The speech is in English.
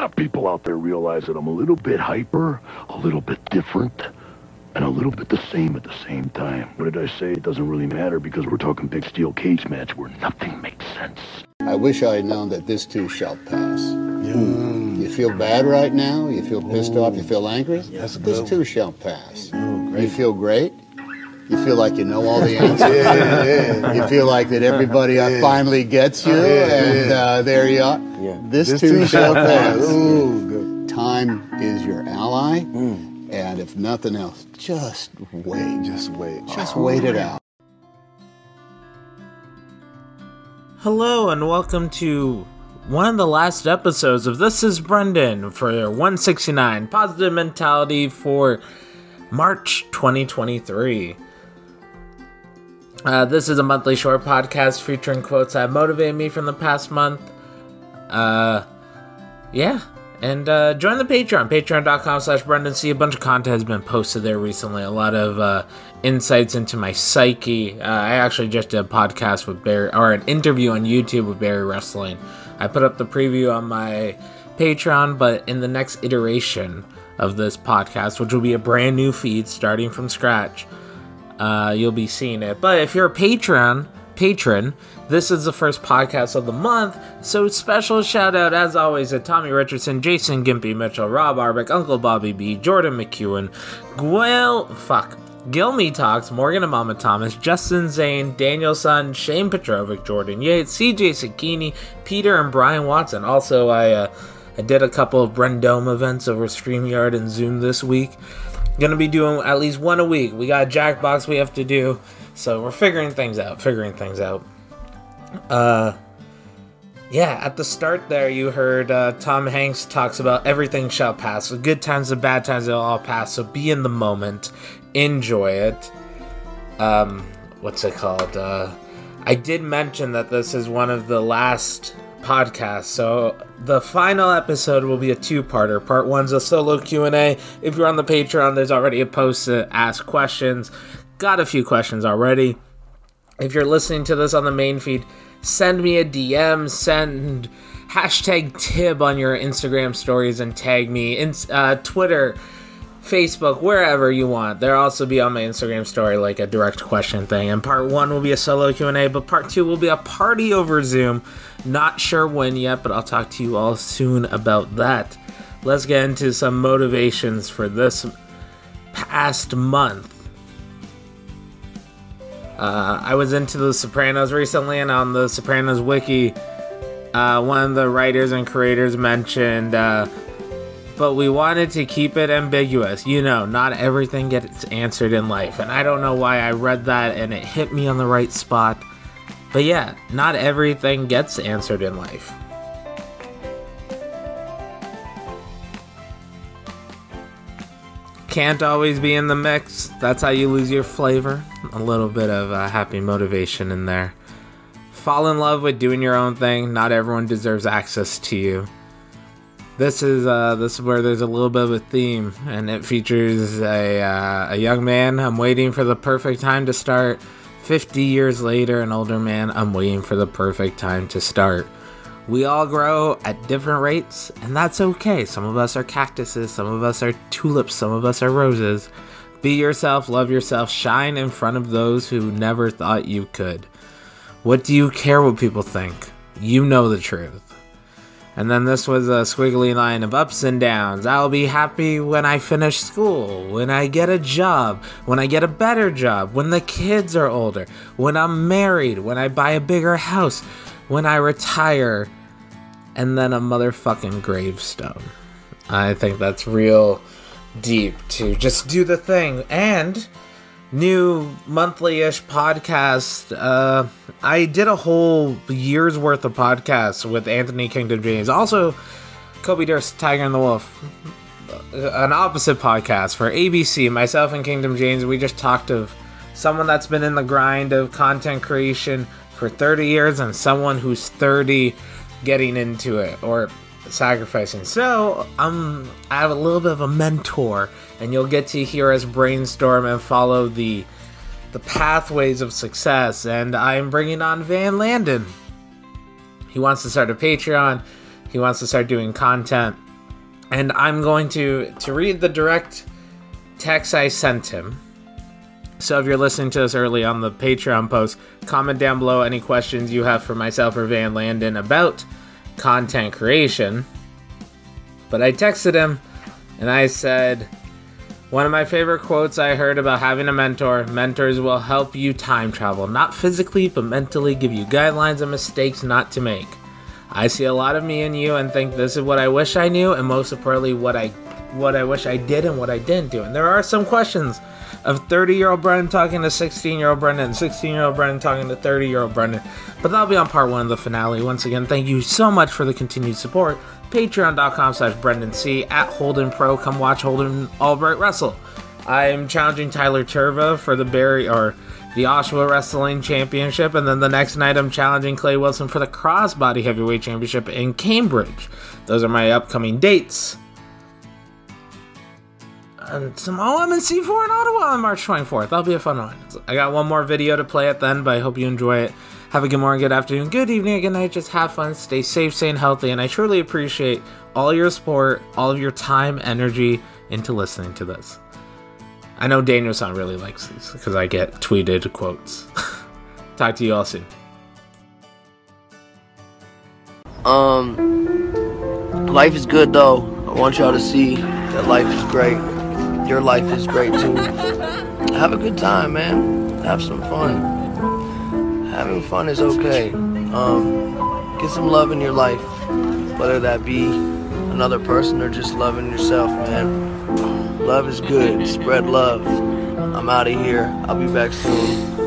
lot of people out there realize that I'm a little bit hyper, a little bit different, and a little bit the same at the same time. What did I say? It doesn't really matter because we're talking big steel cage match where nothing makes sense. I wish I had known that this too shall pass. You feel bad right now? You feel pissed off? You feel angry? That's this too shall pass. Oh, You feel great? You feel like you know all the answers? You feel like that everybody uh, finally gets you, and uh, there you are. Yeah. This, too, shall pass. Time is your ally, and if nothing else, just wait. Just wait. Just wait it out. Hello and welcome to one of the last episodes of This is Brendan for 169 Positive Mentality for March 2023. Uh, this is a monthly short podcast featuring quotes that motivated me from the past month. Uh, yeah. And uh, join the Patreon, patreon.com slash Brendan. See, a bunch of content has been posted there recently. A lot of uh, insights into my psyche. Uh, I actually just did a podcast with Barrie, or an interview on YouTube with Barrie Wrestling. I put up the preview on my Patreon, but in the next iteration of this podcast, which will be a brand new feed starting from scratch, uh, you'll be seeing it. But if you're a patron, patron, this is the first podcast of the month. So special shout out as always to Tommy Richardson, Jason Gimpy Mitchell, Rob Arbic, Uncle Bobby B, Jordan McEwen, Gwil, fuck. Guilmy Talks, Morgan and Mama Thomas, Justin Zane, DanielSan, Shane Petrovic, Jordan Yates, CJ Cicchini, Peter and Brian Watson. Also, I uh, I did a couple of Brendone events over StreamYard and Zoom this week. Gonna be doing at least one a week. We got Jackbox we have to do, so we're figuring things out. Figuring things out. Uh, yeah. At the start there, you heard uh, Tom Hanks talks about everything shall pass. The good times, the bad times, they'll all pass. So be in the moment, enjoy it. Um, what's it called? Uh, I did mention that this is one of the last podcasts, so the final episode will be a two-parter. Part one's a solo Q and A. If you're on the Patreon, there's already a post to ask questions. Got a few questions already. If you're listening to this on the main feed, send me a DM, send hashtag Tib on your Instagram stories and tag me in uh, Twitter, Facebook, wherever you want. There'll also be on my Instagram story like a direct question thing. And part one will be a solo Q and A, but part two will be a party over Zoom. Not sure when yet, but I'll talk to you all soon about that. Let's get into some motivations for this past month. Uh, I was into The Sopranos recently, and on The Sopranos wiki, uh, one of the writers and creators mentioned, uh, but we wanted to keep it ambiguous. You know, not everything gets answered in life. And I don't know why I read that and it hit me on the right spot. But yeah, not everything gets answered in life. Can't always be in the mix. That's how you lose your flavor. A little bit of uh, happy motivation in there. Fall in love with doing your own thing. Not everyone deserves access to you. This is uh, this is where there's a little bit of a theme, and it features a uh, a young man. I'm waiting for the perfect time to start. 50 years later, an older man. I'm waiting for the perfect time to start. We all grow at different rates, and that's okay. Some of us are cactuses, some of us are tulips, some of us are roses. Be yourself, love yourself, shine in front of those who never thought you could. What do you care what people think? You know the truth. And then this was a squiggly line of ups and downs. I'll be happy when I finish school, when I get a job, when I get a better job, when the kids are older, when I'm married, when I buy a bigger house, when I retire, and then a motherfucking gravestone. I think that's real deep to just do the thing. And new monthly ish podcast. Uh, I did a whole year's worth of podcasts with Anthony Kingdom James. Also, Kobe Durst, Tiger and the Wolf. An opposite podcast for ABC. Myself and Kingdom James, we just talked of someone that's been in the grind of content creation for 30 years and someone who's 30 getting into it or sacrificing. So, um, I have a little bit of a mentor, and you'll get to hear us brainstorm and follow the the pathways of success. And I'm bringing on Van Landon. He wants to start a Patreon. He wants to start doing content. and I'm going to to read the direct text I sent him. So if you're listening to us early on the Patreon post, comment down below any questions you have for myself or Van Landon about content creation. But I texted him and I said, one of my favorite quotes I heard about having a mentor mentors will help you time travel, not physically, but mentally, give you guidelines and mistakes not to make. I see a lot of me in you and think this is what I wish I knew, and most importantly, what I what I wish I did and what I didn't do. And there are some questions of 30 year old Brendan talking to 16 year old Brendan, and 16 year old Brendan talking to 30 year old Brendan. But that'll be on part one of the finale. Once again, thank you so much for the continued support. Patreon.com slash BrendoneC at Holden Pro. Come watch Holden Albright wrestle. I'm challenging Tyler Turva for the Barrie or the Oshawa Wrestling Championship, and then the next night I'm challenging Clay Wilson for the Crossbody Heavyweight Championship in Cambridge. Those are my upcoming dates. And some OMNC4 in Ottawa on March 24th. That'll be a fun one. I got one more video to play at then, but I hope you enjoy it. Have a good morning, good afternoon, good evening, good night. Just have fun, stay safe, stay healthy, and I truly appreciate all your support, all of your time, energy into listening to this. I know Daniel-san really likes these because I get tweeted quotes. Talk to you all soon. Um, life is good though. I want y'all to see that life is great. Your life is great too. Have a good time, man. Have some fun. Having fun is okay. Um, get some love in your life, whether that be another person or just loving yourself, man. Love is good. Spread love. I'm out of here. I'll be back soon.